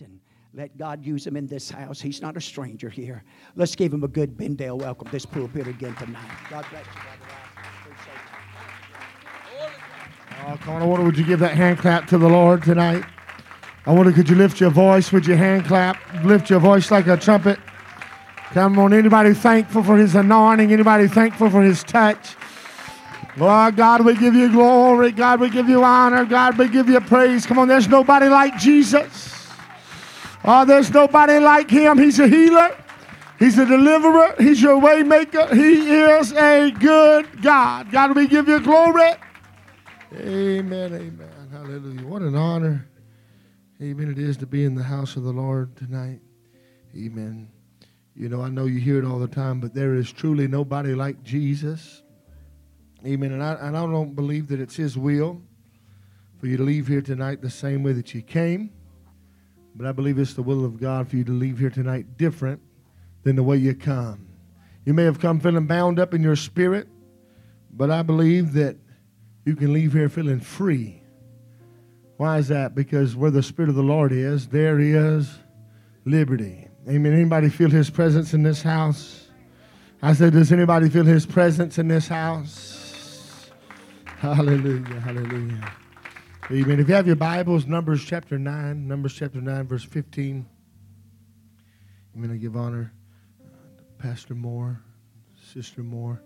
and let God use him in this house. He's not a stranger here. Let's give him a good Benndale welcome this pulpit again tonight. God bless you, Brother come on. I wonder, would you give that hand clap to the Lord tonight? I wonder, could you lift your voice? Would you hand clap? Lift your voice like a trumpet. Come on. Anybody thankful for his anointing? Anybody thankful for his touch? Lord God, we give you glory. God, we give you honor. God, we give you praise. Come on, there's nobody like Jesus. Oh, there's nobody like him. He's a healer. He's a deliverer. He's your waymaker. He is a good God. God, we give you glory. Amen. Amen. Hallelujah. What an honor. Amen. It is to be in the house of the Lord tonight. Amen. You know, I know you hear it all the time, but there is truly nobody like Jesus. Amen. And I, and I don't believe that it's His will for you to leave here tonight the same way that you came. But I believe it's the will of God for you to leave here tonight different than the way you come. You may have come feeling bound up in your spirit, but I believe that you can leave here feeling free. Why is that? Because where the Spirit of the Lord is, there is liberty. Amen. Anybody feel His presence in this house? I said, Does anybody feel His presence in this house? Hallelujah, hallelujah. Amen. If you have your Bibles, Numbers chapter 9, Numbers chapter 9, verse 15. I'm to give honor to Pastor Moore, Sister Moore.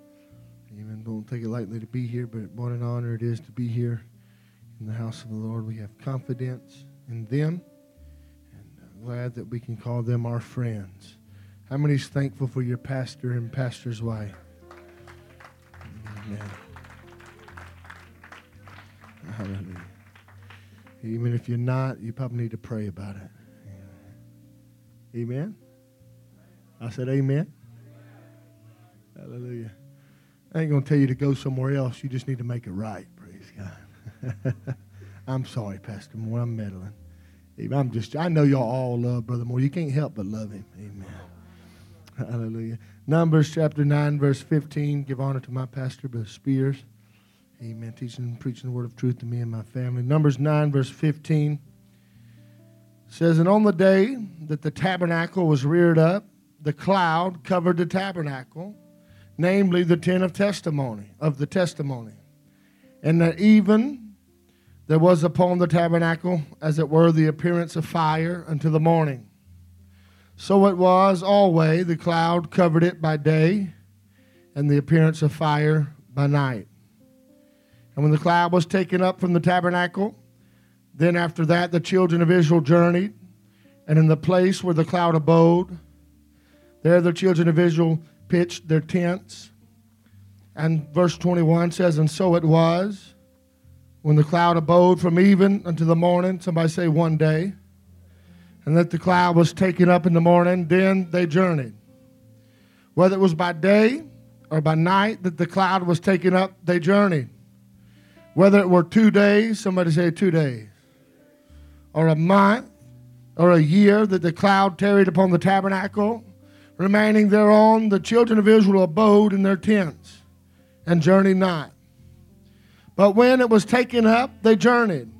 Amen. Don't take it lightly to be here, but what an honor it is to be here in the house of the Lord. We have confidence in them and I'm glad that we can call them our friends. How many is thankful for your pastor and pastor's wife? Amen. Hallelujah. Even if you're not, you probably need to pray about it. Amen. I said, Amen. Hallelujah. I ain't going to tell you to go somewhere else. You just need to make it right. Praise God. I'm sorry, Pastor Moore. I'm meddling. I'm just, I know y'all all love Brother Moore. You can't help but love him. Amen. Hallelujah. Numbers chapter 9, verse 15. Give honor to my pastor, Brother Spears. Amen. Teaching and preaching the word of truth to me and my family. Numbers 9, verse 15 says, And on the day that the tabernacle was reared up, the cloud covered the tabernacle, namely the tent of testimony, of the testimony. And that even there was upon the tabernacle, as it were, the appearance of fire until the morning. So it was always, the cloud covered it by day, and the appearance of fire by night. And when the cloud was taken up from the tabernacle, then after that the children of Israel journeyed, and in the place where the cloud abode, there the children of Israel pitched their tents. And verse 21 says, And so it was when the cloud abode from even unto the morning, somebody say one day, and that the cloud was taken up in the morning, then they journeyed. Whether it was by day or by night that the cloud was taken up, they journeyed. Whether it were two days, somebody say two days, or a month, or a year that the cloud tarried upon the tabernacle, remaining thereon, the children of Israel abode in their tents and journeyed not. But when it was taken up, they journeyed.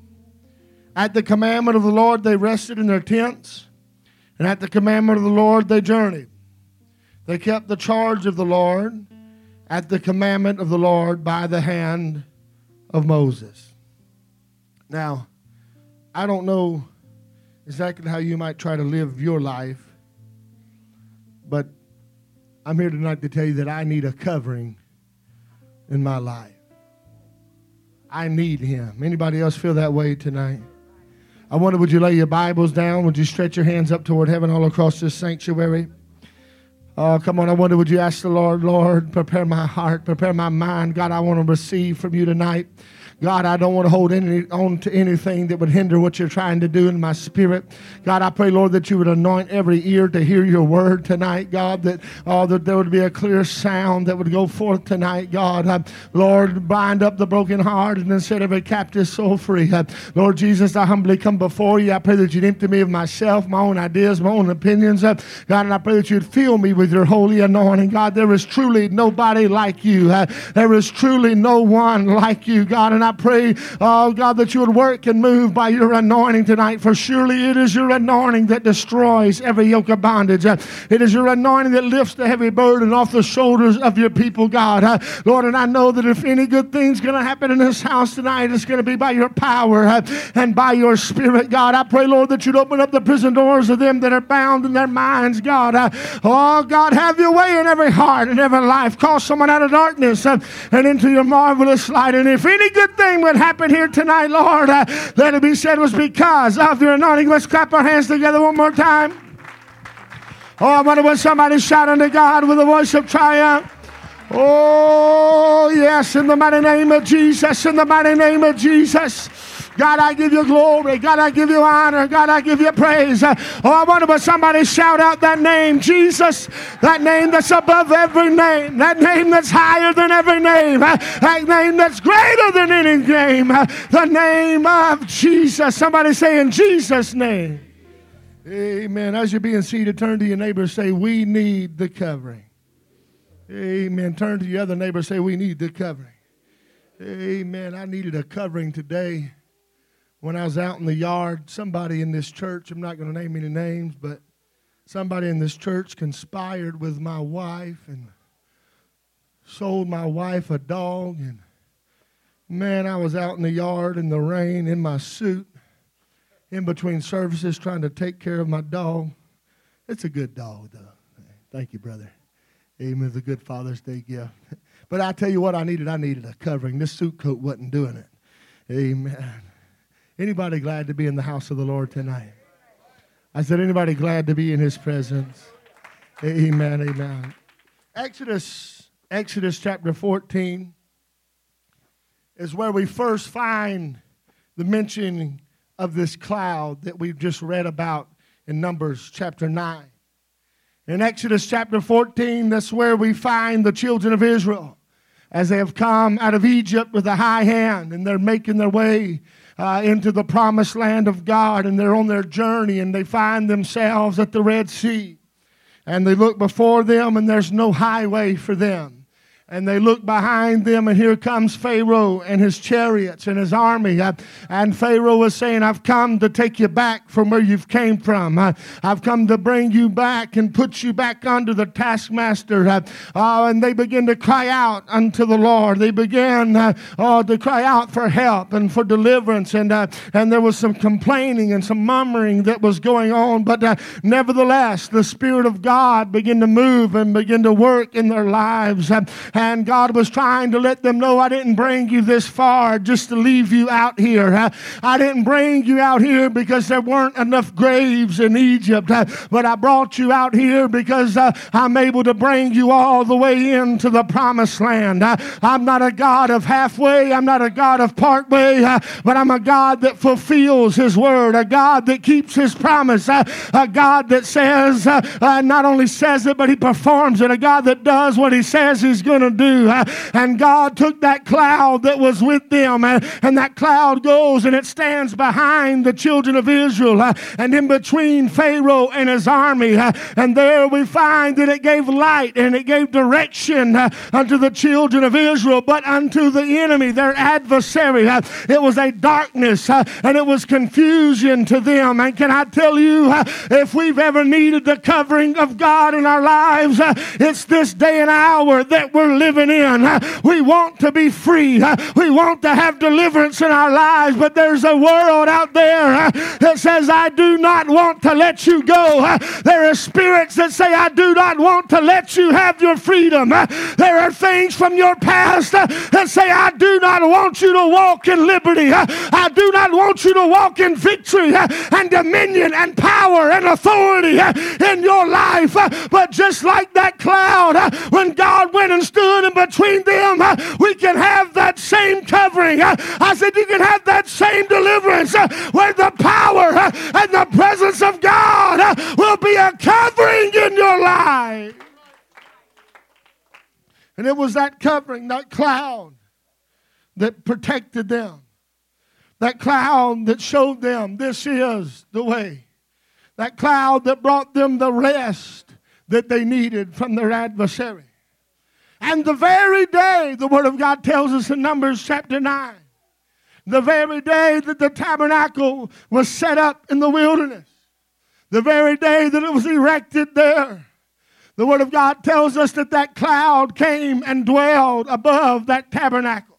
At the commandment of the Lord, they rested in their tents, and at the commandment of the Lord, they journeyed. They kept the charge of the Lord at the commandment of the Lord by the hand of Moses. Now, I don't know exactly how you might try to live your life, but I'm here tonight to tell you that I need a covering in my life. I need him. Anybody else feel that way tonight? I wonder, would you lay your Bibles down? Would you stretch your hands up toward heaven all across this sanctuary? Oh, come on. I wonder, would you ask the Lord, Lord, prepare my heart, prepare my mind. God, I want to receive from you tonight. God, I don't want to hold any, on to anything that would hinder what you're trying to do in my spirit. God, I pray, Lord, that you would anoint every ear to hear your word tonight, God, that, oh, that there would be a clear sound that would go forth tonight, God. Uh, Lord, bind up the broken heart and set every captive soul free. Uh, Lord Jesus, I humbly come before you. I pray that you'd empty me of myself, my own ideas, my own opinions. Uh, God, and I pray that you'd fill me with your holy anointing. God, there is truly nobody like you. Uh, there is truly no one like you, God, and I I pray, oh God, that you would work and move by your anointing tonight, for surely it is your anointing that destroys every yoke of bondage. Uh, it is your anointing that lifts the heavy burden off the shoulders of your people, God. Uh, Lord, and I know that if any good thing's going to happen in this house tonight, it's going to be by your power uh, and by your spirit, God. I pray, Lord, that you'd open up the prison doors of them that are bound in their minds, God. Oh, God, have your way in every heart and every life. Call someone out of darkness and into your marvelous light. And if any good thing would happen here tonight, Lord, uh, let it be said was because of your anointing. Let's clap our hands together one more time. Oh, I wonder when somebody shout unto God with a voice of triumph. Oh, yes, in the mighty name of Jesus, in the mighty name of Jesus. God, I give you glory. God, I give you honor. God, I give you praise. Oh, I wonder when somebody shout out that name, Jesus, that name that's above every name, that name that's higher than every name, that name that's greater than any name, the name of Jesus. Somebody say in Jesus' name. Amen. As you're being seated, turn to your neighbor say, We need the covering. Amen. Turn to your other neighbor say, We need the covering. Amen. I needed a covering today when I was out in the yard. Somebody in this church, I'm not going to name any names, but somebody in this church conspired with my wife and sold my wife a dog. And man, I was out in the yard in the rain in my suit in between services trying to take care of my dog. It's a good dog, though. Thank you, brother. Amen. It's a good Father's Day gift. But I tell you what, I needed. I needed a covering. This suit coat wasn't doing it. Amen. Anybody glad to be in the house of the Lord tonight? I said, anybody glad to be in His presence? Amen. Amen. Exodus, Exodus chapter 14 is where we first find the mention of this cloud that we've just read about in Numbers chapter 9. In Exodus chapter 14, that's where we find the children of Israel as they have come out of Egypt with a high hand and they're making their way uh, into the promised land of God and they're on their journey and they find themselves at the Red Sea. And they look before them and there's no highway for them and they look behind them, and here comes Pharaoh and his chariots and his army. Uh, and Pharaoh was saying, I've come to take you back from where you've came from. Uh, I've come to bring you back and put you back under the taskmaster. Uh, uh and they begin to cry out unto the Lord. They began uh, uh, to cry out for help and for deliverance. And, and there was some complaining and some murmuring that was going on. But nevertheless, the Spirit of God began to move and begin to work in their lives. And God was trying to let them know I didn't bring you this far just to leave you out here. I didn't bring you out here because there weren't enough graves in Egypt, but I brought you out here because uh, I'm able to bring you all the way into the promised land. I'm not a God of halfway, I'm not a God of partway, but I'm a God that fulfills His word, a God that keeps His promise, a God that says, uh, not only says it, but He performs it, a God that does what He says He's going to do. And God took that cloud that was with them, and that cloud goes and it stands behind the children of Israel and in between Pharaoh and his army. And there we find that it gave light and it gave direction unto the children of Israel, but unto the enemy, their adversary. It was a darkness and it was confusion to them. And can I tell you, if we've ever needed the covering of God in our lives, it's this day and hour that we're living in. We want to be free. We want to have deliverance in our lives, but there's a world out there that says, I do not want to let you go. There are spirits that say, I do not want to let you have your freedom. There are things from your past that say, I do not want you to walk in liberty. I do not want you to walk in victory and dominion and power and authority in your life. But just like that cloud, when God went and stood stood in between them, uh, we can have that same covering. Uh, I said, you can have that same deliverance uh, where the power and the presence of God will be a covering in your life. And it was that covering, that cloud, that protected them. That cloud that showed them this is the way. That cloud that brought them the rest that they needed from their adversary. And the very day, the Word of God tells us in Numbers chapter 9, the very day that the tabernacle was set up in the wilderness, the very day that it was erected there. The Word of God tells us that that cloud came and dwelled above that tabernacle.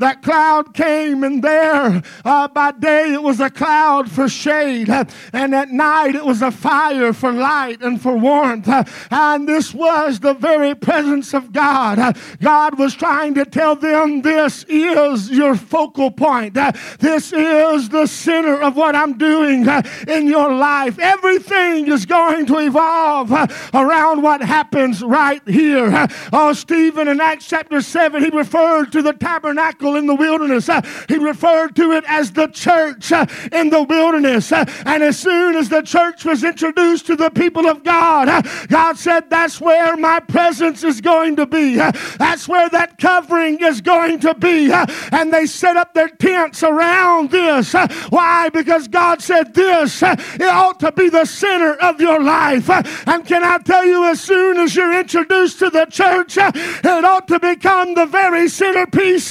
That cloud came, and there uh, by day it was a cloud for shade, and at night it was a fire for light and for warmth. And this was the very presence of God. God was trying to tell them this is your focal point, this is the center of what I'm doing in your life. Everything is going to evolve around what happens right here. Oh, Stephen in Acts chapter 7, he referred to the tabernacle in the wilderness. Uh, he referred to it as the church uh, in the wilderness. Uh, and as soon as the church was introduced to the people of God, uh, God said, That's where my presence is going to be. Uh, that's where that covering is going to be. Uh, and they set up their tents around this. Why? Because God said, This it ought to be the center of your life. And can I tell you, as soon as you're introduced to the church, it ought to become the very centerpiece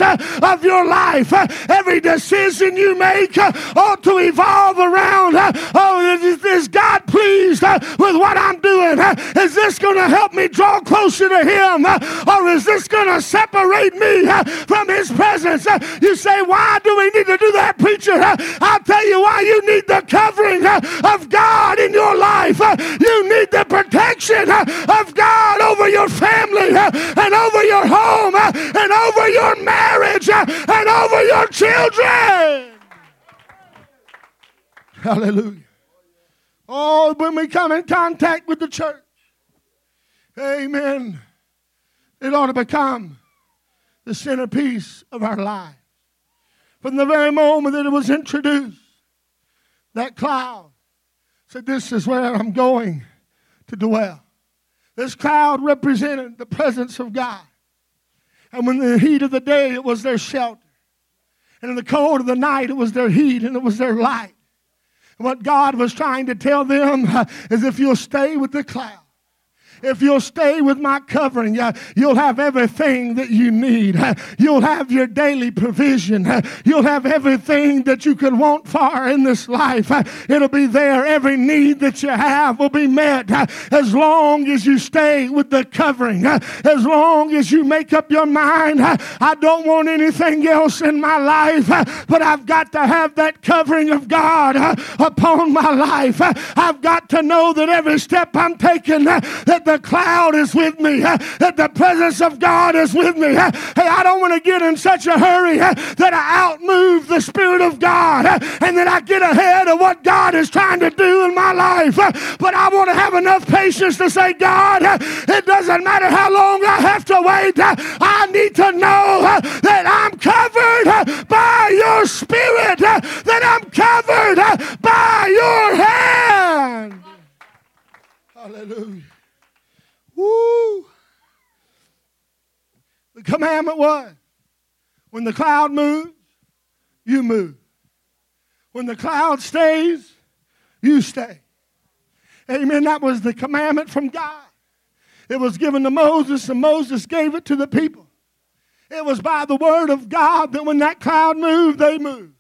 your life. Every decision you make uh, ought to evolve around uh, oh, is God pleased uh, with what I'm doing? Is this going to help me draw closer to Him? Or is this going to separate me from His presence? You say, Why do we need to do that, preacher? I'll tell you why you need the covering of God in your life. You need the protection of God over your family and over your home and over your marriage and over your children. Hallelujah. Oh, when we come in contact with the church, amen, it ought to become the centerpiece of our lives. From the very moment that it was introduced, that cloud said, This is where I'm going to dwell. This cloud represented the presence of God. And when the heat of the day, it was their shelter. And in the cold of the night, it was their heat and it was their light. And what God was trying to tell them is if you'll stay with the cloud, if you'll stay with my covering, you'll have everything that you need. You'll have your daily provision. You'll have everything that you could want for in this life. It'll be there. Every need that you have will be met as long as you stay with the covering. As long as you make up your mind, I don't want anything else in my life, but I've got to have that covering of God upon my life. I've got to know that every step I'm taking, that the cloud is with me, that the presence of God is with me. Hey, I don't want to get in such a hurry that I outmove the Spirit of God and that I get ahead of what God is trying to do in my life. But I want to have enough patience to say, God, it doesn't matter how long I have to wait. I need to know that I'm covered by your Spirit, that I'm covered by your hand. Hallelujah. Woo! The commandment was when the cloud moves, you move. When the cloud stays, you stay. Amen. That was the commandment from God. It was given to Moses, and Moses gave it to the people. It was by the word of God that when that cloud moved, they moved.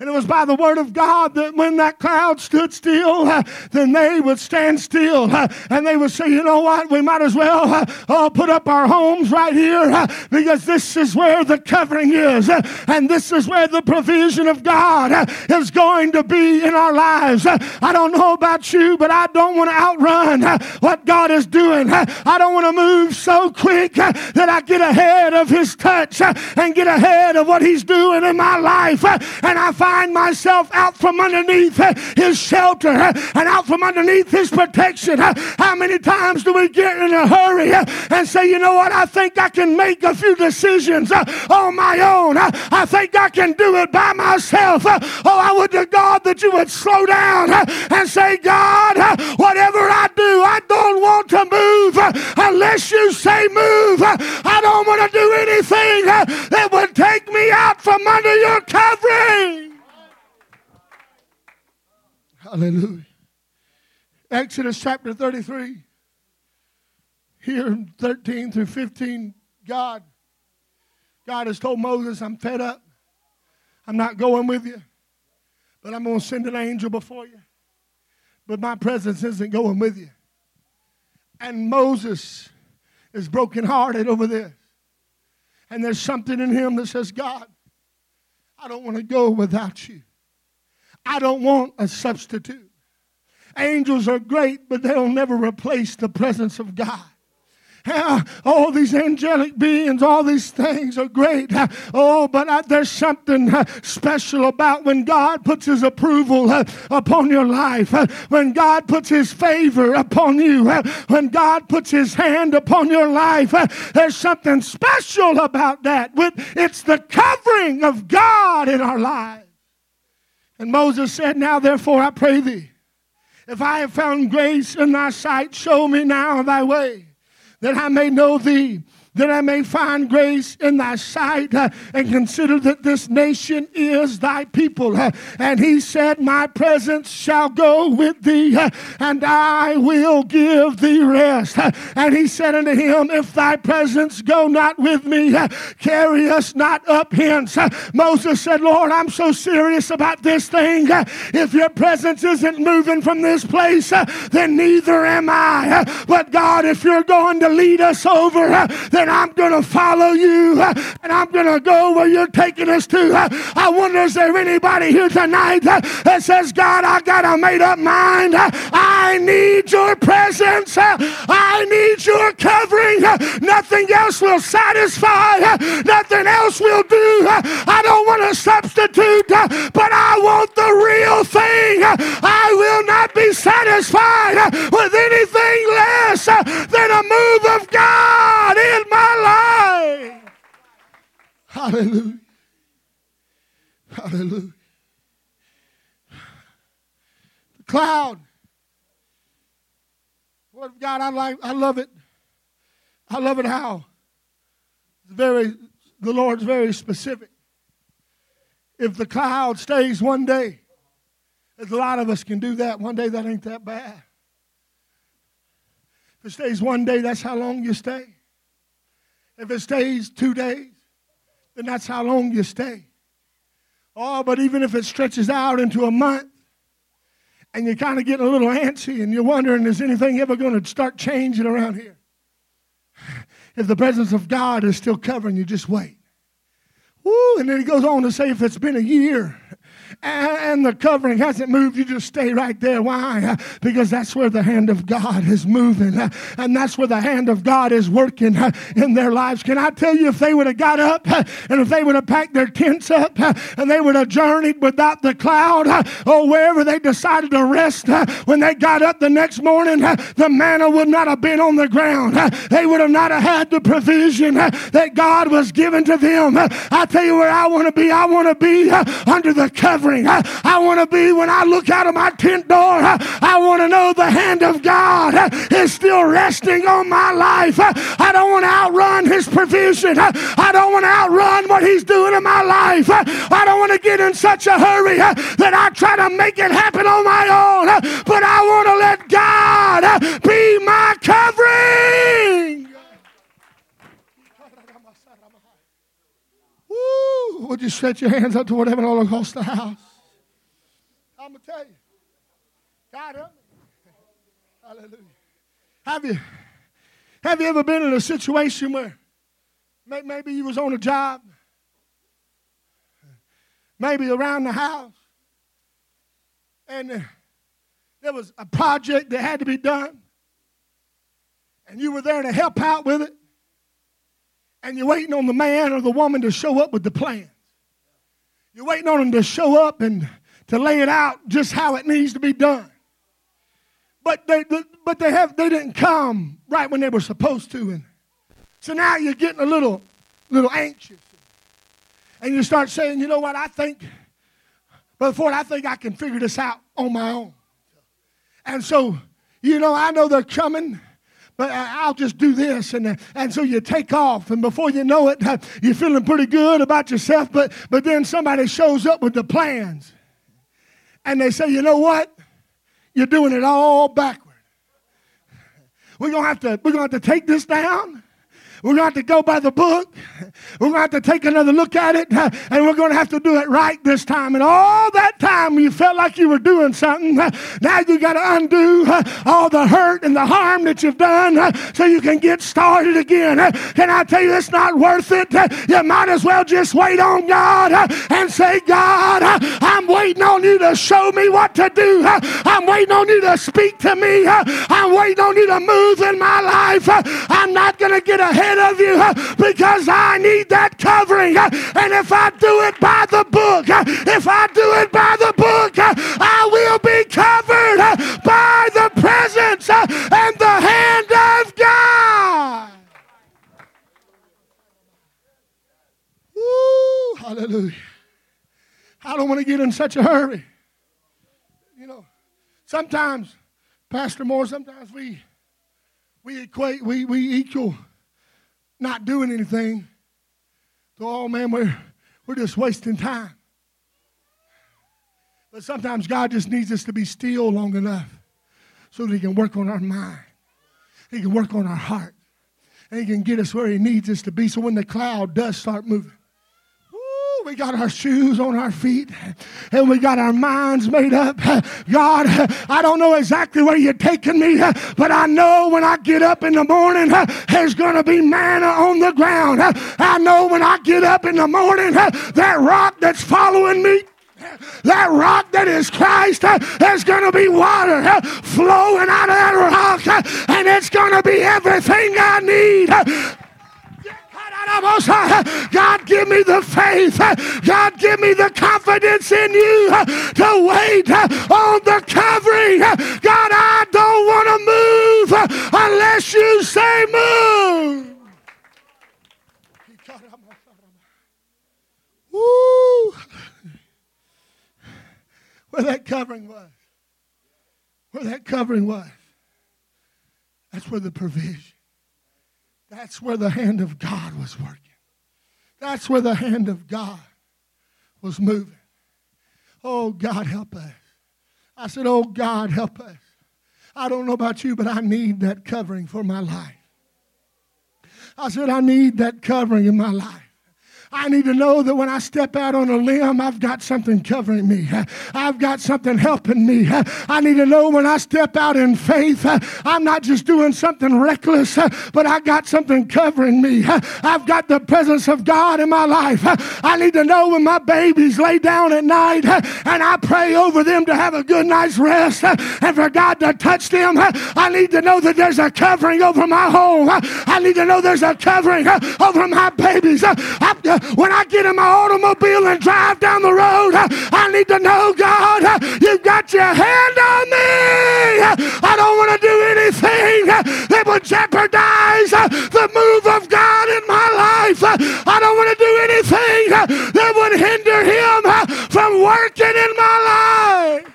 And it was by the word of God that when that cloud stood still, uh, then they would stand still uh, and they would say, you know what, we might as well uh, put up our homes right here uh, because this is where the covering is uh, and this is where the provision of God uh, is going to be in our lives. I don't know about you, but I don't want to outrun what God is doing. I don't want to move so quick that I get ahead of His touch and get ahead of what He's doing in my life. And I find myself out from underneath uh, his shelter uh, and out from underneath his protection. Uh, how many times do we get in a hurry and say, you know what, I think I can make a few decisions on my own. I think I can do it by myself. Oh, I would to God that you would slow down and say, God, whatever I do, I don't want to move unless you say move. I don't want to do anything that would take me out from under your covering. Hallelujah. Exodus chapter 33. Here in 13 through 15, God, God has told Moses, I'm fed up. I'm not going with you, but I'm going to send an angel before you. But my presence isn't going with you. And Moses is brokenhearted over this. And there's something in him that says, God, I don't want to go without you. I don't want a substitute. Angels are great, but they'll never replace the presence of God all these angelic beings, all these things are great. Oh, but there's something special about when God puts His approval upon your life, when God puts His favor upon you, when God puts His hand upon your life. There's something special about that. It's the covering of God in our lives. And Moses said, Now therefore I pray thee, if I have found grace in thy sight, show me now thy way that I may know thee that I may find grace in thy sight uh, and consider that this nation is thy people. Uh, and he said, My presence shall go with thee, uh, and I will give thee rest. Uh, and he said unto him, If thy presence go not with me, uh, carry us not up hence. Uh, Moses said, Lord, I'm so serious about this thing. if your presence isn't moving from this place, then neither am I. but God, if you're going to lead us over, then and I'm going to follow you and I'm going to go where you're taking us to. I wonder is there anybody here tonight that says, God, I got a made up mind. I need your presence. I need your covering. Nothing else will satisfy. Nothing else will do. I don't want a substitute, but I want the real thing. I will not be satisfied with anything less than a move of God in my life. Hallelujah. Hallelujah. The cloud. Word of God, I like, I love it. I love it how it's very the Lord's very specific. If the cloud stays one day, as a lot of us can do that, one day that ain't that bad. If it stays one day, that's how long you stay. If it stays two days, then that's how long you stay. Oh, but even if it stretches out into a month and you're kind of getting a little antsy and you're wondering, is anything ever going to start changing around here? If the presence of God is still covering you, just wait. Woo, and then he goes on to say, if it's been a year and the covering hasn't moved, you just stay right there. Why? Because that's where the hand of God is moving, and that's where the hand of God is working in their lives. Can I tell you, if they would have got up and if they would have packed their tents up and they would have journeyed without the cloud, or wherever they decided to rest, when they got up the next morning, the manna would not have been on the ground. They would have not have had the provision that God was given to them. I tell you where I want to be. I want to be under the covering covering. I, want to be when I look out of my tent door, I, I want to know the hand of God is still resting on my life. I don't want to outrun His provision. I don't want to outrun what He's doing in my life. I don't want to get in such a hurry that I try to make it happen on my own. But I want to let God be my covering. Woo! Would you stretch your hands up toward heaven all across the house? I'm going to tell you. God help me. Hallelujah. Have you, have you ever been in a situation where maybe you was on a job, maybe around the house, and there was a project that had to be done, and you were there to help out with it, and you're waiting on the man or the woman to show up with the plans. You're waiting on them to show up and to lay it out just how it needs to be done. But they, but they have they didn't come right when they were supposed to, and so now you're getting a little little anxious, and you start saying, you know what? I think, Brother Ford, I think I can figure this out on my own. And so, you know, I know they're coming but I'll just do this. And, and so you take off, and before you know it, you're feeling pretty good about yourself, but, but then somebody shows up with the plans and they say, you know what? You're doing it all backward. We're gonna have to, we're gonna have to take this down. We're going to have to go by the book. We're going to have to take another look at it. And we're going to have to do it right this time. And all that time you felt like you were doing something, now you got to undo all the hurt and the harm that you've done so you can get started again. Can I tell you it's not worth it? You might as well just wait on God and say, God, I'm waiting on you to show me what to do. I'm waiting on you to speak to me. I'm waiting on you to move in my life. I'm not going to get ahead of you because I need that covering. And if I do it by the book, if I do it by the book, I will be covered by the presence and the hand of God. Woo, hallelujah. I don't want to get in such a hurry. You know, sometimes, Pastor Moore, sometimes we we equate, we, we equal not doing anything to, oh man, we're, we're just wasting time. But sometimes God just needs us to be still long enough so that He can work on our mind, He can work on our heart, and He can get us where He needs us to be. So when the cloud does start moving, we got our shoes on our feet and we got our minds made up. God, I don't know exactly where you're taking me, but I know when I get up in the morning, there's going to be manna on the ground. I know when I get up in the morning, that rock that's following me that rock that is Christ, there's going to be water flowing out of that rock, and it's going to be everything I need. God, give me the faith. God, give me the confidence in you to wait on the covering. God, I don't want to move unless you say move. Woo! Where that covering was. Where that covering was. That's where the provision. That's where the hand of God was working. That's where the hand of God was moving. Oh, God, help us. I said, Oh, God, help us. I don't know about you, but I need that covering for my life. I said, I need that covering in my life. I need to know that when I step out on a limb, I've got something covering me. I've got something helping me. I need to know when I step out in faith, I'm not just doing something reckless, but I got something covering me. I've got the presence of God in my life. I need to know when my babies lay down at night and I pray over them to have a good night's rest and for God to touch them. I need to know that there's a covering over my home. I need to know there's a covering over my babies. I, when I get in my automobile and drive down the road, uh, I need to know, God, uh, you've got your hand on me. I don't want to do anything uh, that would jeopardize the move of God in my life. I don't want to do anything that would hinder him from working in my life.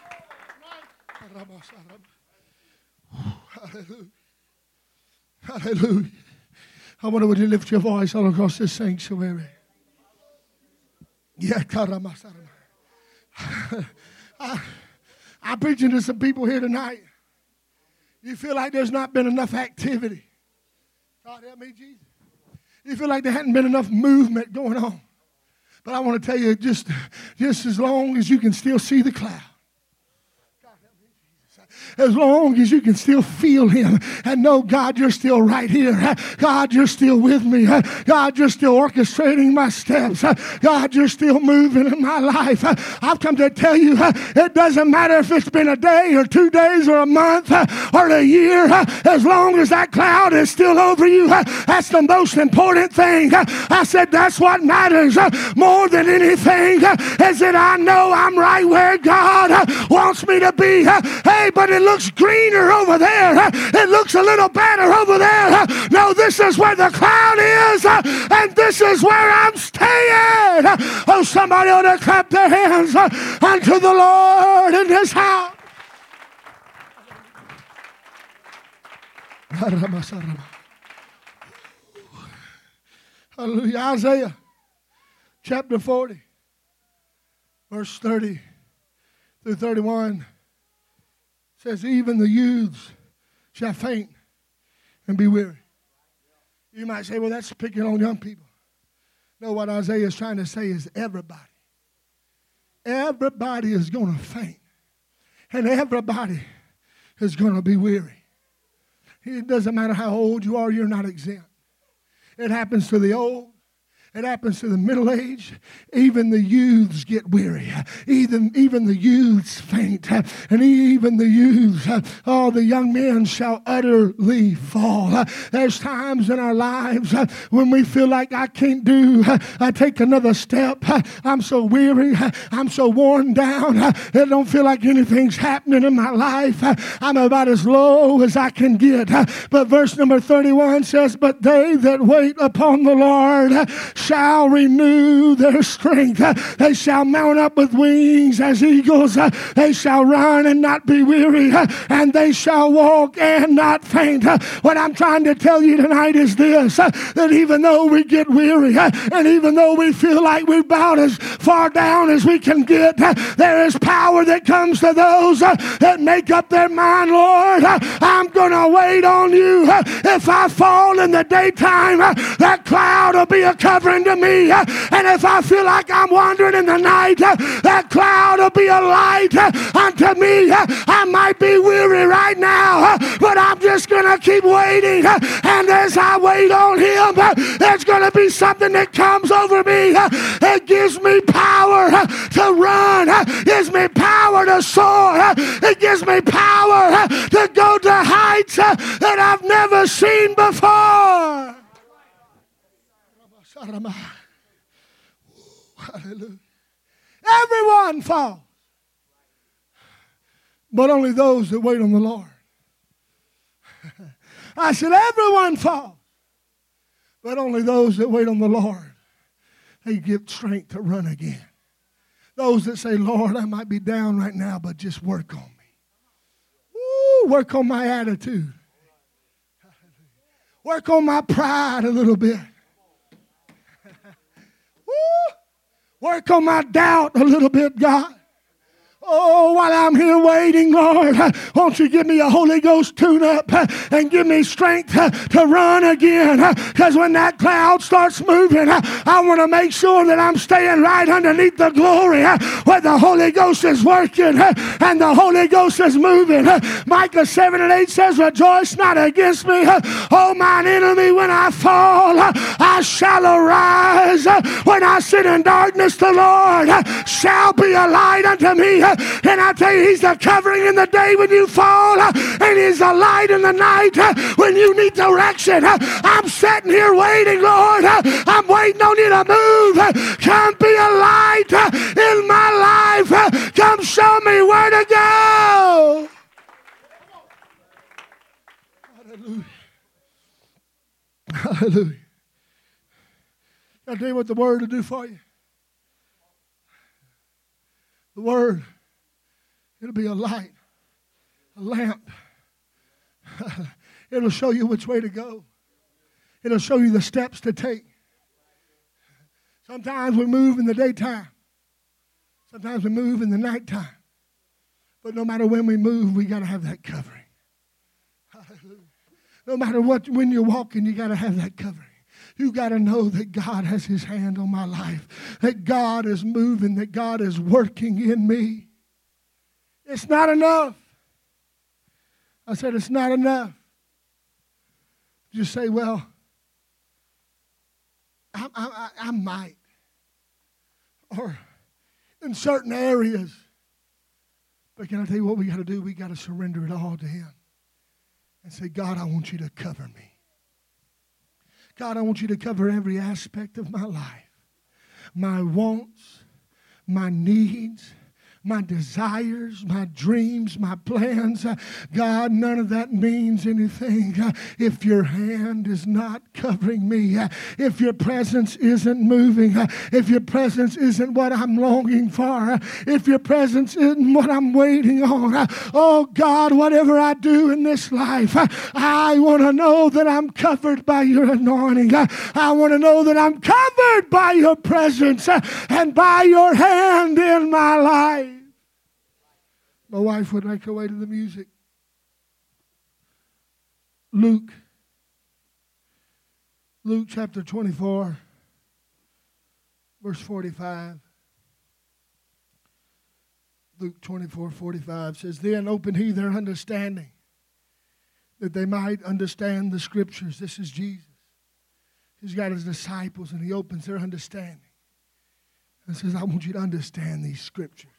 Hallelujah. Hallelujah. I would you lift your voice all across this sanctuary. Yeah, I, I'm preaching to some people here tonight. You feel like there's not been enough activity. God help me, Jesus. You feel like there hadn't been enough movement going on. But I want to tell you, just, just as long as you can still see the cloud, as long as you can still feel Him and know, God, you're still right here. God, you're still with me. God, you're still orchestrating my steps. God, you're still moving in my life. I've come to tell you it doesn't matter if it's been a day or two days or a month or a year, as long as that cloud is still over you, that's the most important thing. I said, that's what matters more than anything is that I know I'm right where God wants me to be. Hey, but it looks greener over there. It looks a little better over there. No, this is where the cloud is, and this is where I'm staying. Oh, somebody ought to clap their hands unto the Lord in this house. Hallelujah. Isaiah chapter 40, verse 30 through 31 says, Even the youths shall faint and be weary. You might say, well, that's picking on young people. No, what Isaiah is trying to say is everybody. Everybody is going to faint. And everybody is going to be weary. It doesn't matter how old you are, you're not exempt. It happens to the old, it happens to the middle age. Even the youths get weary. Even, even the youths faint. And even the youths, all the young men shall utterly fall. There's times in our lives when we feel like I can't do, I take another step. I'm so weary. I'm so worn down. It don't feel like anything's happening in my life. I'm about as low as I can get. But verse number 31 says, But they that wait upon the Lord shall renew their strength. They shall mount up with wings as eagles. They shall run and not be weary, and they shall walk and not faint. What I'm trying to tell you tonight is this that even though we get weary, and even though we feel like we're about as far down as we can get, there is power that comes to those that make up their mind, Lord, I'm going to wait on you. If I fall in the daytime, that cloud will be a to me. And if I feel like I'm wandering in the night, that cloud will be a light unto me. I might be weary right now, but I'm just going to keep waiting. And as I wait on Him, there's going to be something that comes over me. It gives me power to run, it gives me power to soar, it gives me power to go to heights that I've never seen before. Hallelujah. Everyone falls. But only those that wait on the Lord. I said, everyone falls. But only those that wait on the Lord, they get strength to run again. Those that say, Lord, I might be down right now, but just work on me. Woo, work on my attitude. Work on my pride a little bit. Work on my doubt a little bit, God. Oh, while I'm here waiting, Lord, won't you give me a Holy Ghost tune up and give me strength to run again? Because when that cloud starts moving, I want to make sure that I'm staying right underneath the glory where the Holy Ghost is working and the Holy Ghost is moving. Micah 7 and 8 says, Rejoice not against me, oh mine enemy, when I fall, I shall arise. When I sit in darkness, the Lord shall be a light unto me. And I tell you, He's the covering in the day when you fall, uh, and He's the light in the night uh, when you need direction. Uh, I'm sitting here waiting, Lord. I'm waiting on you to move. Come be a light in my life. Come show me where to go. Hallelujah. Hallelujah. I'll tell you what the word will do for you. The word It'll be a light, a lamp. It'll show you which way to go. It'll show you the steps to take. Sometimes we move in the daytime. Sometimes we move in the nighttime. But no matter when we move, we got to have that covering. No matter what, when you're walking, you got to have that covering. You got to know that God has His hand on my life, that God is moving, that God is working in me. It's not enough. I said, It's not enough. You say, Well, I, I, I might. Or in certain areas. But can I tell you what we got to do? We got to surrender it all to Him and say, God, I want you to cover me. God, I want you to cover every aspect of my life my wants, my needs, my desires, my dreams, my plans. Uh, God, none of that means anything uh, if your hand is not covering me, uh, if your presence isn't moving, if your presence isn't what I'm longing for, if your presence isn't what I'm waiting on. Oh God, whatever I do in this life, I want to know that I'm covered by your anointing. I want to know that I'm covered by your presence and by your hand in my life. My wife would make her way to the music. Luke Luke chapter 24, verse 45. Luke 24, 45 says, Then opened he their understanding that they might understand the scriptures. This is Jesus. He's got his disciples and he opens their understanding and says, I want you to understand these scriptures.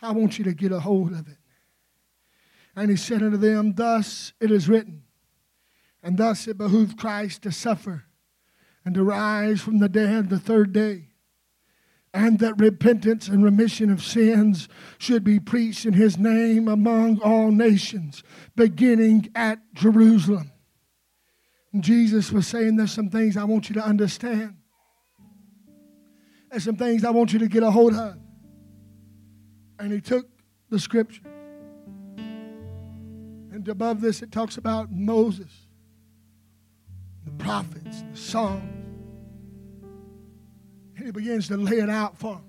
I want you to get a hold of it. And he said unto them, Thus it is written, and thus it behooved Christ to suffer and to rise from the dead the third day, and that repentance and remission of sins should be preached in his name among all nations, beginning at Jerusalem. And Jesus was saying, There's some things I want you to understand. There's some things I want you to get a hold of. And he took the scripture. And above this, it talks about Moses, the prophets, the Psalms. And he begins to lay it out for them.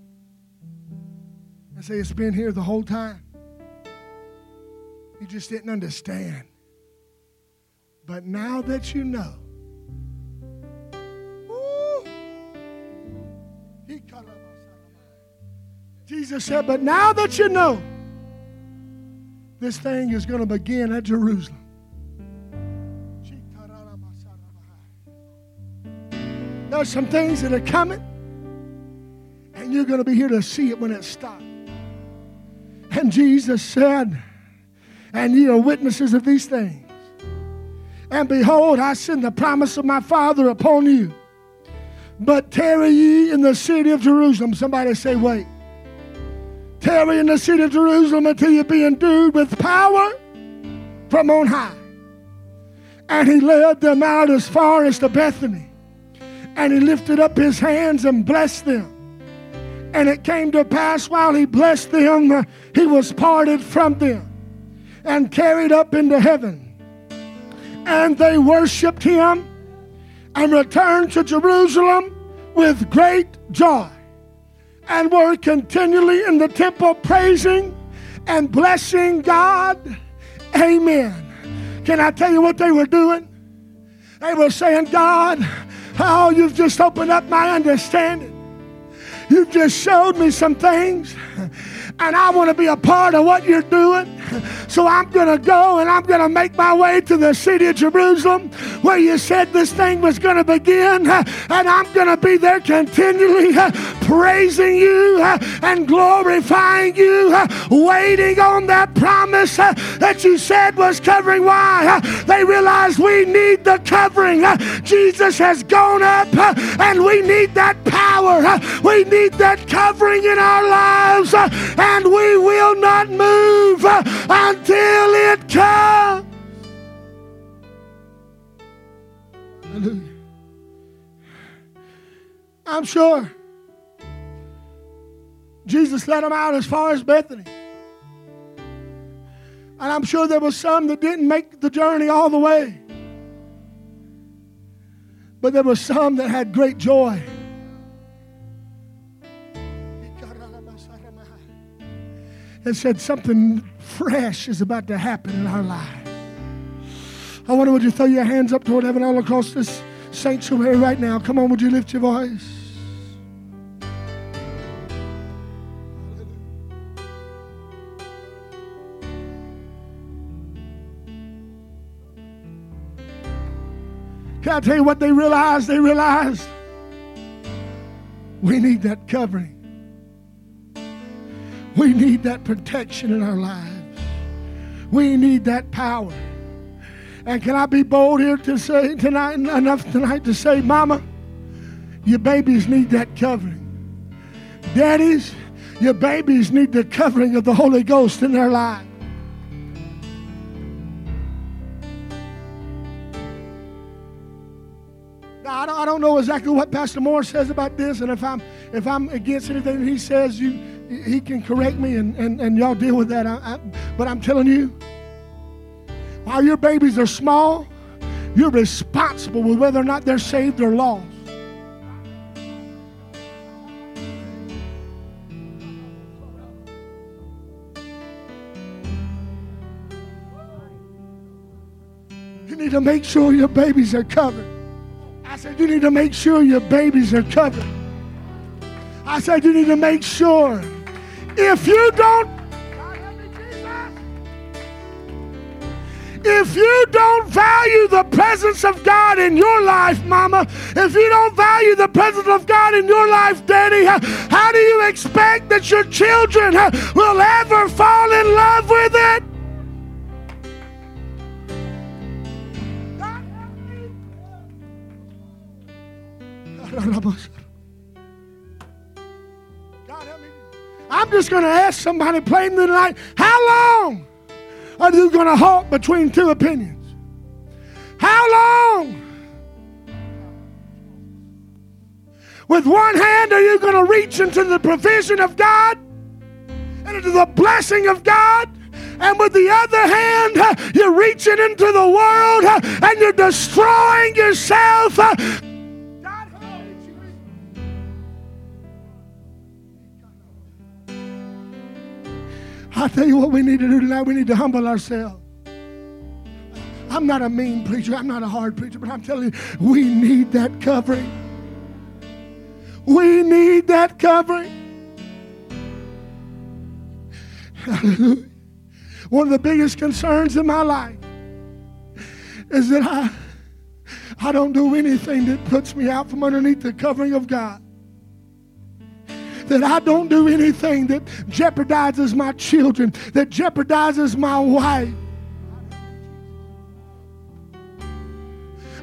And say, It's been here the whole time. You just didn't understand. But now that you know, Jesus said, But now that you know, this thing is going to begin at Jerusalem. There's some things that are coming, and you're going to be here to see it when it starts. And Jesus said, And ye are witnesses of these things. And behold, I send the promise of my Father upon you. But tarry ye in the city of Jerusalem. Somebody say, Wait. Tarry in the city of Jerusalem until you be endued with power from on high. And he led them out as far as to Bethany. And he lifted up his hands and blessed them. And it came to pass while he blessed them, uh, he was parted from them and carried up into heaven. And they worshiped him and returned to Jerusalem with great joy and were continually in the temple praising and blessing God. Amen. Can I tell you what they were doing? They were saying, God, oh, you've just opened up my understanding. You've just showed me some things and I want to be a part of what you're doing. So I'm going to go and I'm going to make my way to the city of Jerusalem where you said this thing was going to begin. And I'm going to be there continually praising you and glorifying you, waiting on that promise that you said was covering. Why? They realized we need the covering. Jesus has gone up and we need that power. We need that covering in our lives and we will not move until it comes. Hallelujah. I'm sure Jesus let them out as far as Bethany. And I'm sure there was some that didn't make the journey all the way. But there was some that had great joy. and said something fresh is about to happen in our lives. I wonder, would you throw your hands up toward heaven all across this sanctuary right now? Come on, would you lift your voice? Can I tell you what they realized? They realized we need that covering. We need that protection in our lives. We need that power. And can I be bold here to say tonight, enough tonight to say, Mama, your babies need that covering. Daddies, your babies need the covering of the Holy Ghost in their. Now, I don't, I don't know exactly what Pastor Moore says about this, and if I'm if I'm against anything he says, you he can correct me and, and, and y'all deal with that. I, I, but I'm telling you, while your babies are small, you're responsible with whether or not they're saved or lost. You need to make sure your babies are covered. I said, You need to make sure your babies are covered. I said, You need to make sure. If you don't, if you don't value the presence of God in your life, mama, if you don't value the presence of God in your life, daddy, how do you expect that your children will ever fall in love with it? I'm just going to ask somebody plainly tonight how long are you going to halt between two opinions? How long? With one hand, are you going to reach into the provision of God and into the blessing of God? And with the other hand, you're reaching into the world and you're destroying yourself I tell you what we need to do tonight. We need to humble ourselves. I'm not a mean preacher. I'm not a hard preacher, but I'm telling you, we need that covering. We need that covering. Hallelujah. One of the biggest concerns in my life is that I, I don't do anything that puts me out from underneath the covering of God that I don't do anything that jeopardizes my children, that jeopardizes my wife.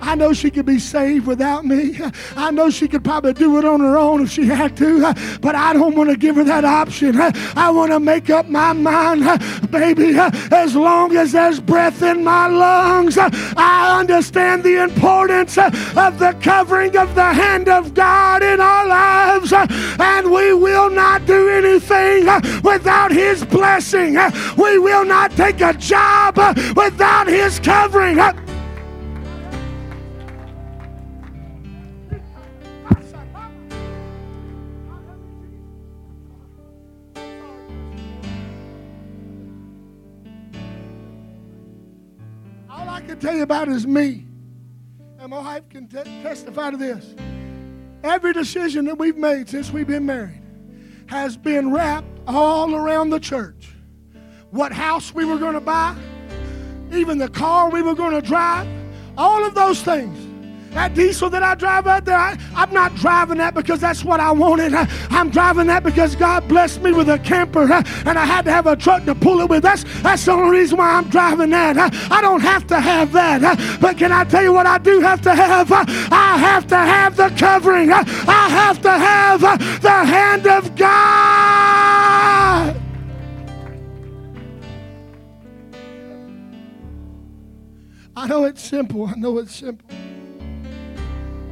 I know she could be saved without me. I know she could probably do it on her own if she had to, but I don't want to give her that option. I want to make up my mind, baby, as long as there's breath in my lungs. I understand the importance of the covering of the hand of God in our lives, and we will not do anything without His blessing. We will not take a job without His covering. Can tell you about is me. And my wife can t- testify to this. Every decision that we've made since we've been married has been wrapped all around the church. What house we were going to buy, even the car we were going to drive, all of those things that diesel that I drive out there, I, am not driving that because that's what I wanted. I, am driving that because God blessed me with a camper uh, and I had to have a truck to pull it with. That's, that's the only reason why I'm driving that. Uh. I don't have to have that. Uh, but can I tell you what I do have to have? I have to have the covering. I have to have the hand of God. I know it's simple. I know it's simple.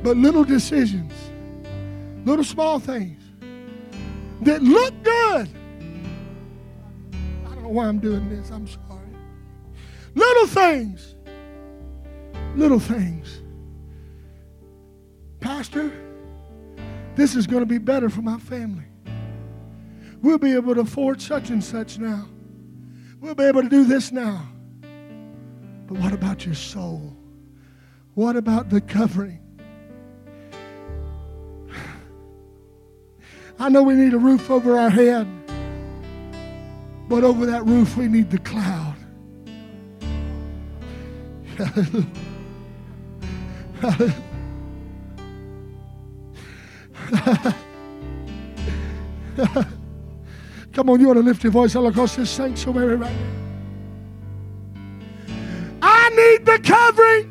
But little decisions, little small things that look good. I don't know why I'm doing this. I'm sorry. Little things. Little things. Pastor, this is going to be better for my family. We'll be able to afford such and such now. We'll be able to do this now. But what about your soul? What about the covering? I know we need a roof over our head, but over that roof we need the cloud. Come on, you want to lift your voice all across this sanctuary right now. I need the covering.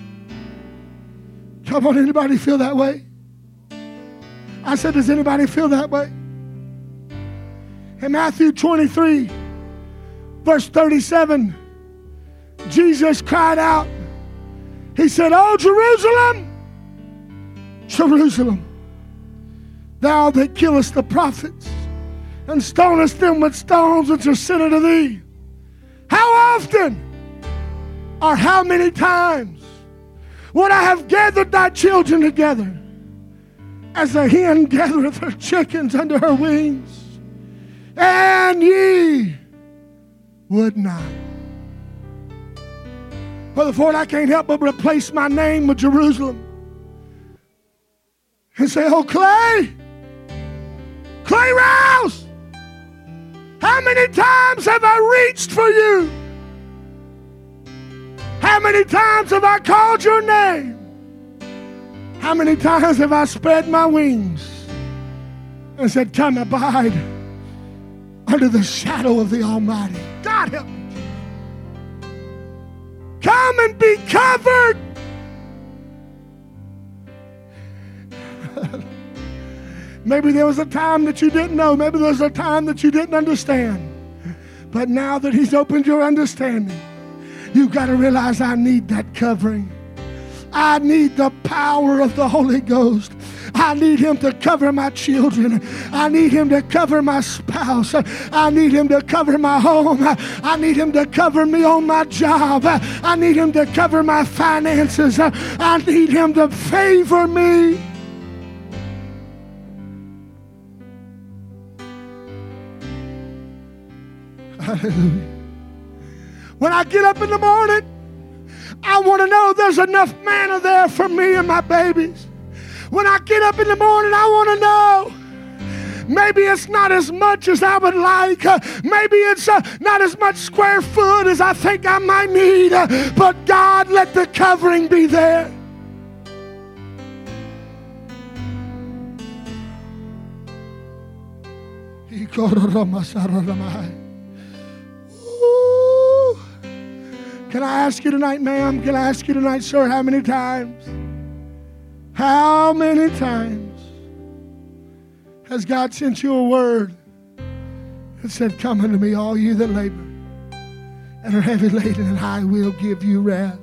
Come on, anybody feel that way? I said, Does anybody feel that way? In Matthew 23, verse 37, Jesus cried out. He said, Oh, Jerusalem, Jerusalem, thou that killest the prophets and stonest them with stones which are sent unto thee. How often or how many times would I have gathered thy children together? As a hen gathereth her chickens under her wings, and ye would not. Brother Ford, I can't help but replace my name with Jerusalem. and say, Oh, Clay, Clay Rouse, how many times have I reached for you? How many times have I called your name? How many times have I spread my wings and said, Come abide under the shadow of the Almighty? God help me. Come and be covered. Maybe there was a time that you didn't know. Maybe there was a time that you didn't understand. But now that He's opened your understanding, you've got to realize I need that covering. I need the power of the Holy Ghost. I need him to cover my children. I need him to cover my spouse. I need him to cover my home. I need him to cover me on my job. I need him to cover my finances. I need him to favor me. Hallelujah. When I get up in the morning, I want to know there's enough manna there for me and my babies. When I get up in the morning, I want to know. Maybe it's not as much as I would like. Uh, maybe it's uh, not as much square foot as I think I might need. Uh, but God, let the covering be there. Ooh. Can I ask you tonight, ma'am? Can I ask you tonight, sir, how many times? How many times has God sent you a word that said, Come unto me, all you that labor and are heavy laden, and I will give you rest?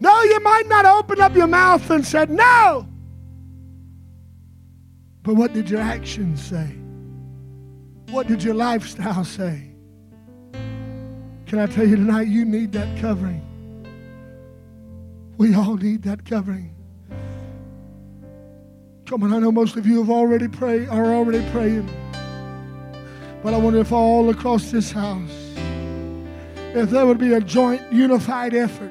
No, you might not open up your mouth and said, No. But what did your actions say? What did your lifestyle say? Can I tell you tonight, you need that covering. We all need that covering. Come on, I know most of you have already prayed, are already praying. But I wonder if all across this house, if there would be a joint, unified effort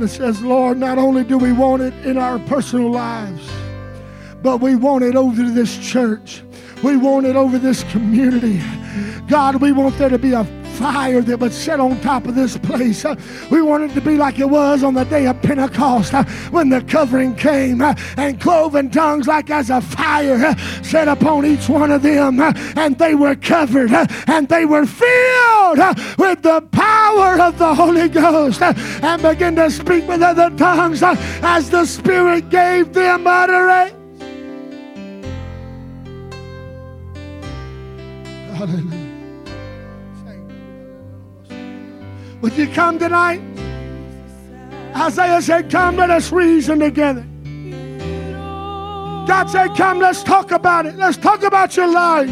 that says, Lord, not only do we want it in our personal lives, but we want it over this church. We want it over this community. God, we want there to be a fire that would set on top of this place. Uh, we want it to be like it was on the day of Pentecost uh, when the covering came uh, and cloven tongues like as a fire set upon each one of them and they were covered and they were filled with the power of the Holy Ghost and began to speak with other tongues as the Spirit gave them utterance. Hallelujah. Would you come tonight? Isaiah said, Come, let us reason together. God said, Come, let's talk about it. Let's talk about your life.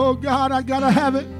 Oh God, I gotta have it.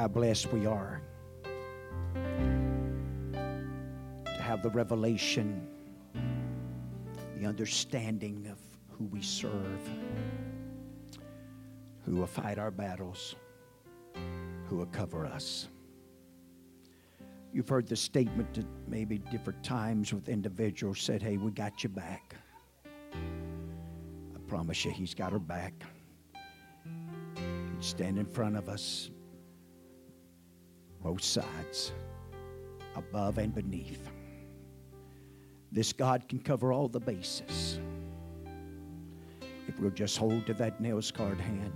How blessed we are to have the revelation, the understanding of who we serve, who will fight our battles, who will cover us. You've heard the statement that maybe different times with individuals said, Hey, we got you back. I promise you, He's got her back. He'd stand in front of us, both sides, above and beneath. This God can cover all the bases if we'll just hold to that nail scarred hand.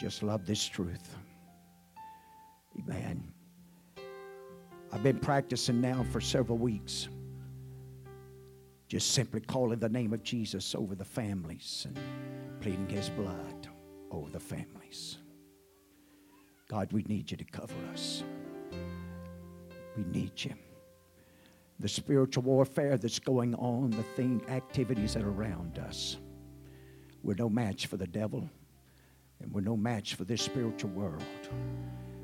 Just love this truth. Amen. I've been practicing now for several weeks. Just simply calling the name of Jesus over the families and pleading his blood over the families. God, we need you to cover us. We need you. The spiritual warfare that's going on, the thing, activities that are around us. We're no match for the devil, and we're no match for this spiritual world.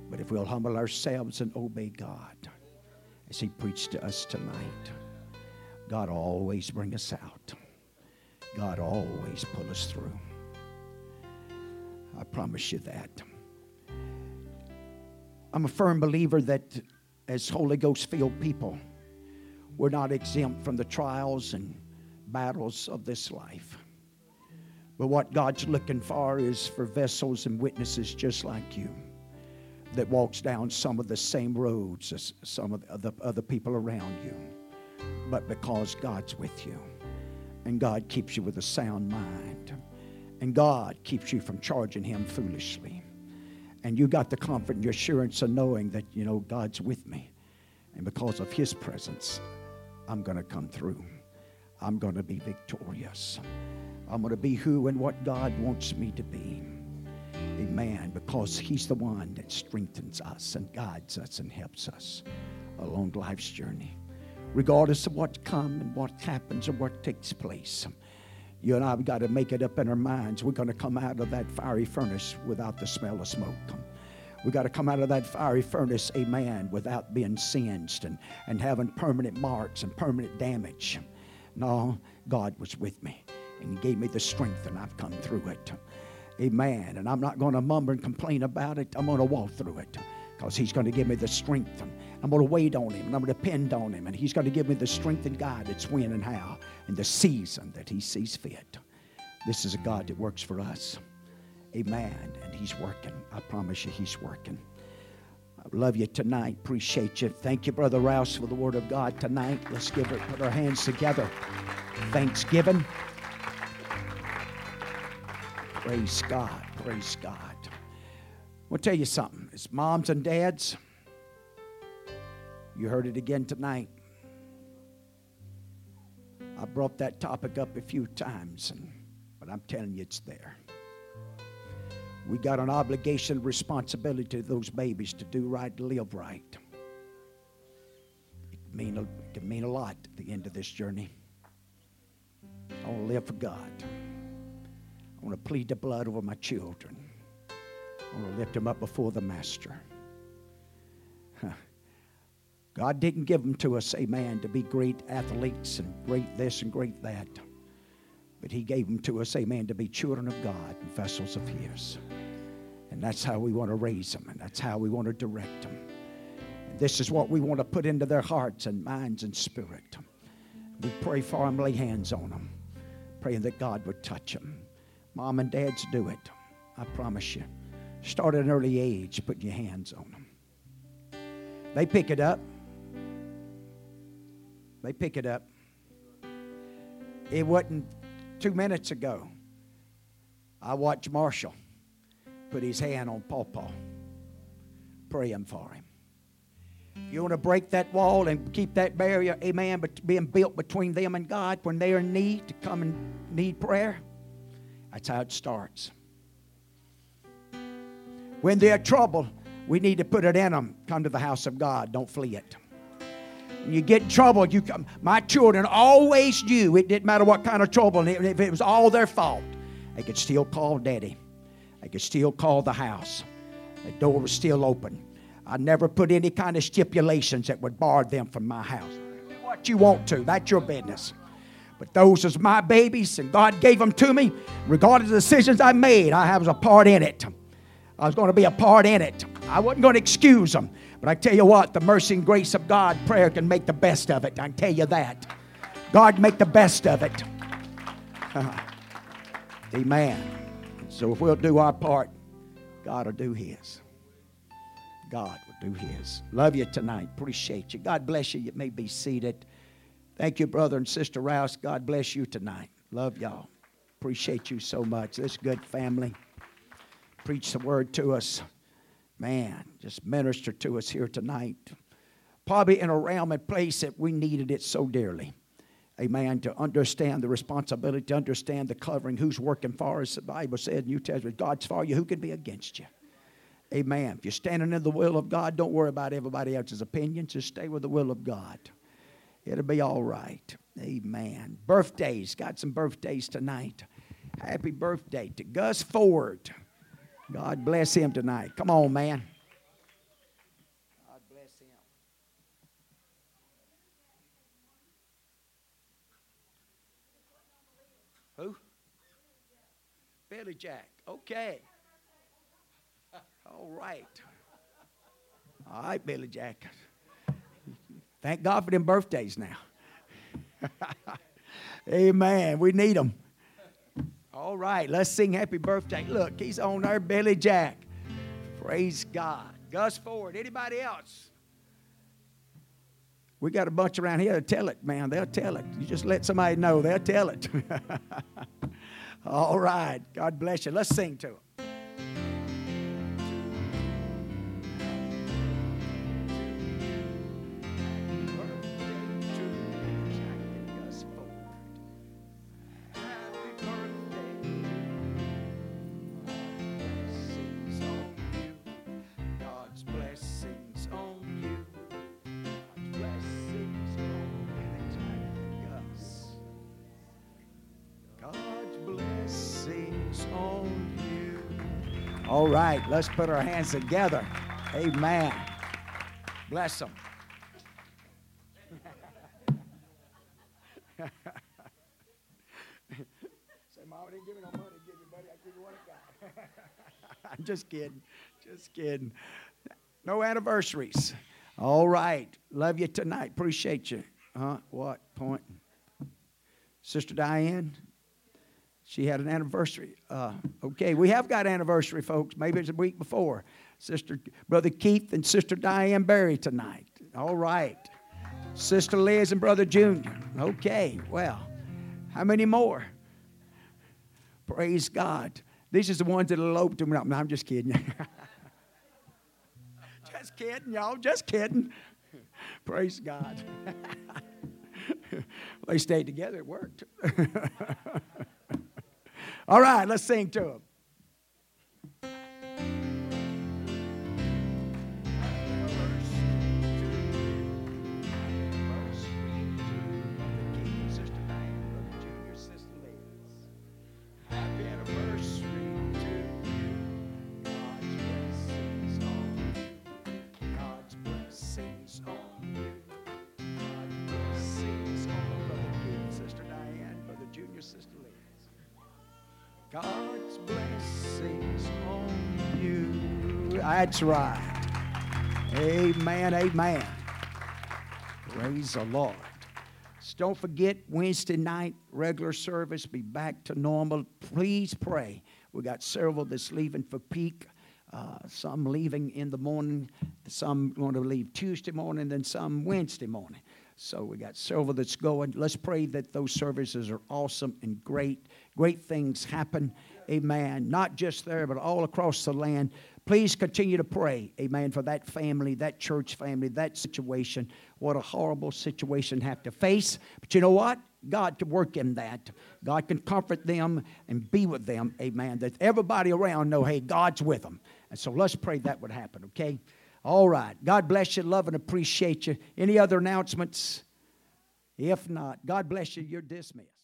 But if we'll humble ourselves and obey God, as He preached to us tonight, God will always bring us out. God will always pull us through. I promise you that. I'm a firm believer that as Holy Ghost filled people, we're not exempt from the trials and battles of this life. But what God's looking for is for vessels and witnesses just like you that walks down some of the same roads as some of the other, people around you. But because God's with you, and God keeps you with a sound mind, and God keeps you from charging Him foolishly, and you got the comfort and the assurance of knowing that, you know, God's with me. And because of His presence, I'm going to come through. I'm going to be victorious. I'm going to be who and what God wants me to be. Amen. Because He's the one that strengthens us and guides us and helps us along life's journey. Regardless of what comes and what happens or what takes place. You and I have got to make it up in our minds. We're going to come out of that fiery furnace without the smell of smoke. We got to come out of that fiery furnace, amen, without being singed and, and having permanent marks and permanent damage. No, God was with me and He gave me the strength, and I've come through it. Amen. And I'm not going to mumble and complain about it. I'm going to walk through it because He's going to give me the strength. I'm going to wait on Him and I'm going to depend on Him. And He's going to give me the strength and guidance when and how in the season that He sees fit. This is a God that works for us. Amen. And He's working. I promise you, He's working. I love you tonight. Appreciate you. Thank you, Brother Rouse, for the Word of God tonight. Let's give it, put our hands together. Thanksgiving. Praise God. Praise God. I'll tell you something. It's moms and dads. You heard it again tonight. I brought that topic up a few times, and, but I'm telling you, it's there. We got an obligation, responsibility to those babies to do right, to live right. It can mean, it can mean a lot at the end of this journey. I want to live for God. I want to plead the blood over my children. I want to lift them up before the Master. God didn't give them to us, amen, to be great athletes and great this and great that. But He gave them to us, amen, to be children of God and vessels of His. And that's how we want to raise them, and that's how we want to direct them. And this is what we want to put into their hearts and minds and spirit. We pray for them, lay hands on them, praying that God would touch them. Mom and dads do it. I promise you. Start at an early age, putting your hands on them. They pick it up. They pick it up. It wasn't two minutes ago. I watched Marshall put his hand on Pawpaw, praying for him. You want to break that wall and keep that barrier, amen, but being built between them and God when they are in need to come and need prayer? That's how it starts. When they're trouble, we need to put it in them. Come to the house of God. Don't flee it. You get in trouble, you. My children always knew it didn't matter what kind of trouble, and if it was all their fault, they could still call daddy. They could still call the house. The door was still open. I never put any kind of stipulations that would bar them from my house. Do what you want to, that's your business. But those was my babies, and God gave them to me. Regardless of the decisions I made, I was a part in it. I was going to be a part in it. I wasn't going to excuse them. But I tell you what, the mercy and grace of God, prayer can make the best of it. I tell you that. God make the best of it. Amen. So if we'll do our part, God will do His. God will do His. Love you tonight. Appreciate you. God bless you. You may be seated. Thank you, brother and sister Rouse. God bless you tonight. Love y'all. Appreciate you so much. This good family. Preach the word to us. Man, just minister to us here tonight. Probably in a realm and place that we needed it so dearly. Amen. To understand the responsibility, to understand the covering, who's working for us. The Bible said, New Testament, God's for you. Who can be against you? Amen. If you're standing in the will of God, don't worry about everybody else's opinions. Just stay with the will of God. It'll be all right. Amen. Birthdays. Got some birthdays tonight. Happy birthday to Gus Ford. God bless him tonight. Come on, man. God bless him. Who? Billy Jack. Okay. All right. All right, Billy Jack. Thank God for them birthdays now. Amen. We need them. All right, let's sing happy birthday. Look, he's on there, Billy Jack. Praise God. Gus Ford. Anybody else? We got a bunch around here to tell it, man. They'll tell it. You just let somebody know, they'll tell it. All right. God bless you. Let's sing to him. Right, let's put our hands together. Amen. Bless them. Say, Mama didn't give me no money, give me, buddy. I give you what I got. I'm just kidding. Just kidding. No anniversaries. All right. Love you tonight. Appreciate you. Huh? What? Point? Sister Diane? She had an anniversary. Uh, okay, we have got anniversary, folks. Maybe it's a week before. Sister, Brother Keith and Sister Diane Barry tonight. All right. Sister Liz and Brother Junior. Okay, well, how many more? Praise God. These are the ones that eloped. No, I'm just kidding. just kidding, y'all. Just kidding. Praise God. they stayed together. It worked. All right, let's sing to him. That's right. Amen, amen. Praise the Lord. So don't forget, Wednesday night, regular service, be back to normal. Please pray. We got several that's leaving for peak. Uh, some leaving in the morning, some going to leave Tuesday morning, then some Wednesday morning. So we got several that's going. Let's pray that those services are awesome and great. Great things happen. Amen. Not just there, but all across the land. Please continue to pray. Amen. For that family, that church family, that situation. What a horrible situation have to face. But you know what? God can work in that. God can comfort them and be with them. Amen. That everybody around know, hey, God's with them. And so let's pray that would happen, okay? All right. God bless you. Love and appreciate you. Any other announcements? If not, God bless you. You're dismissed.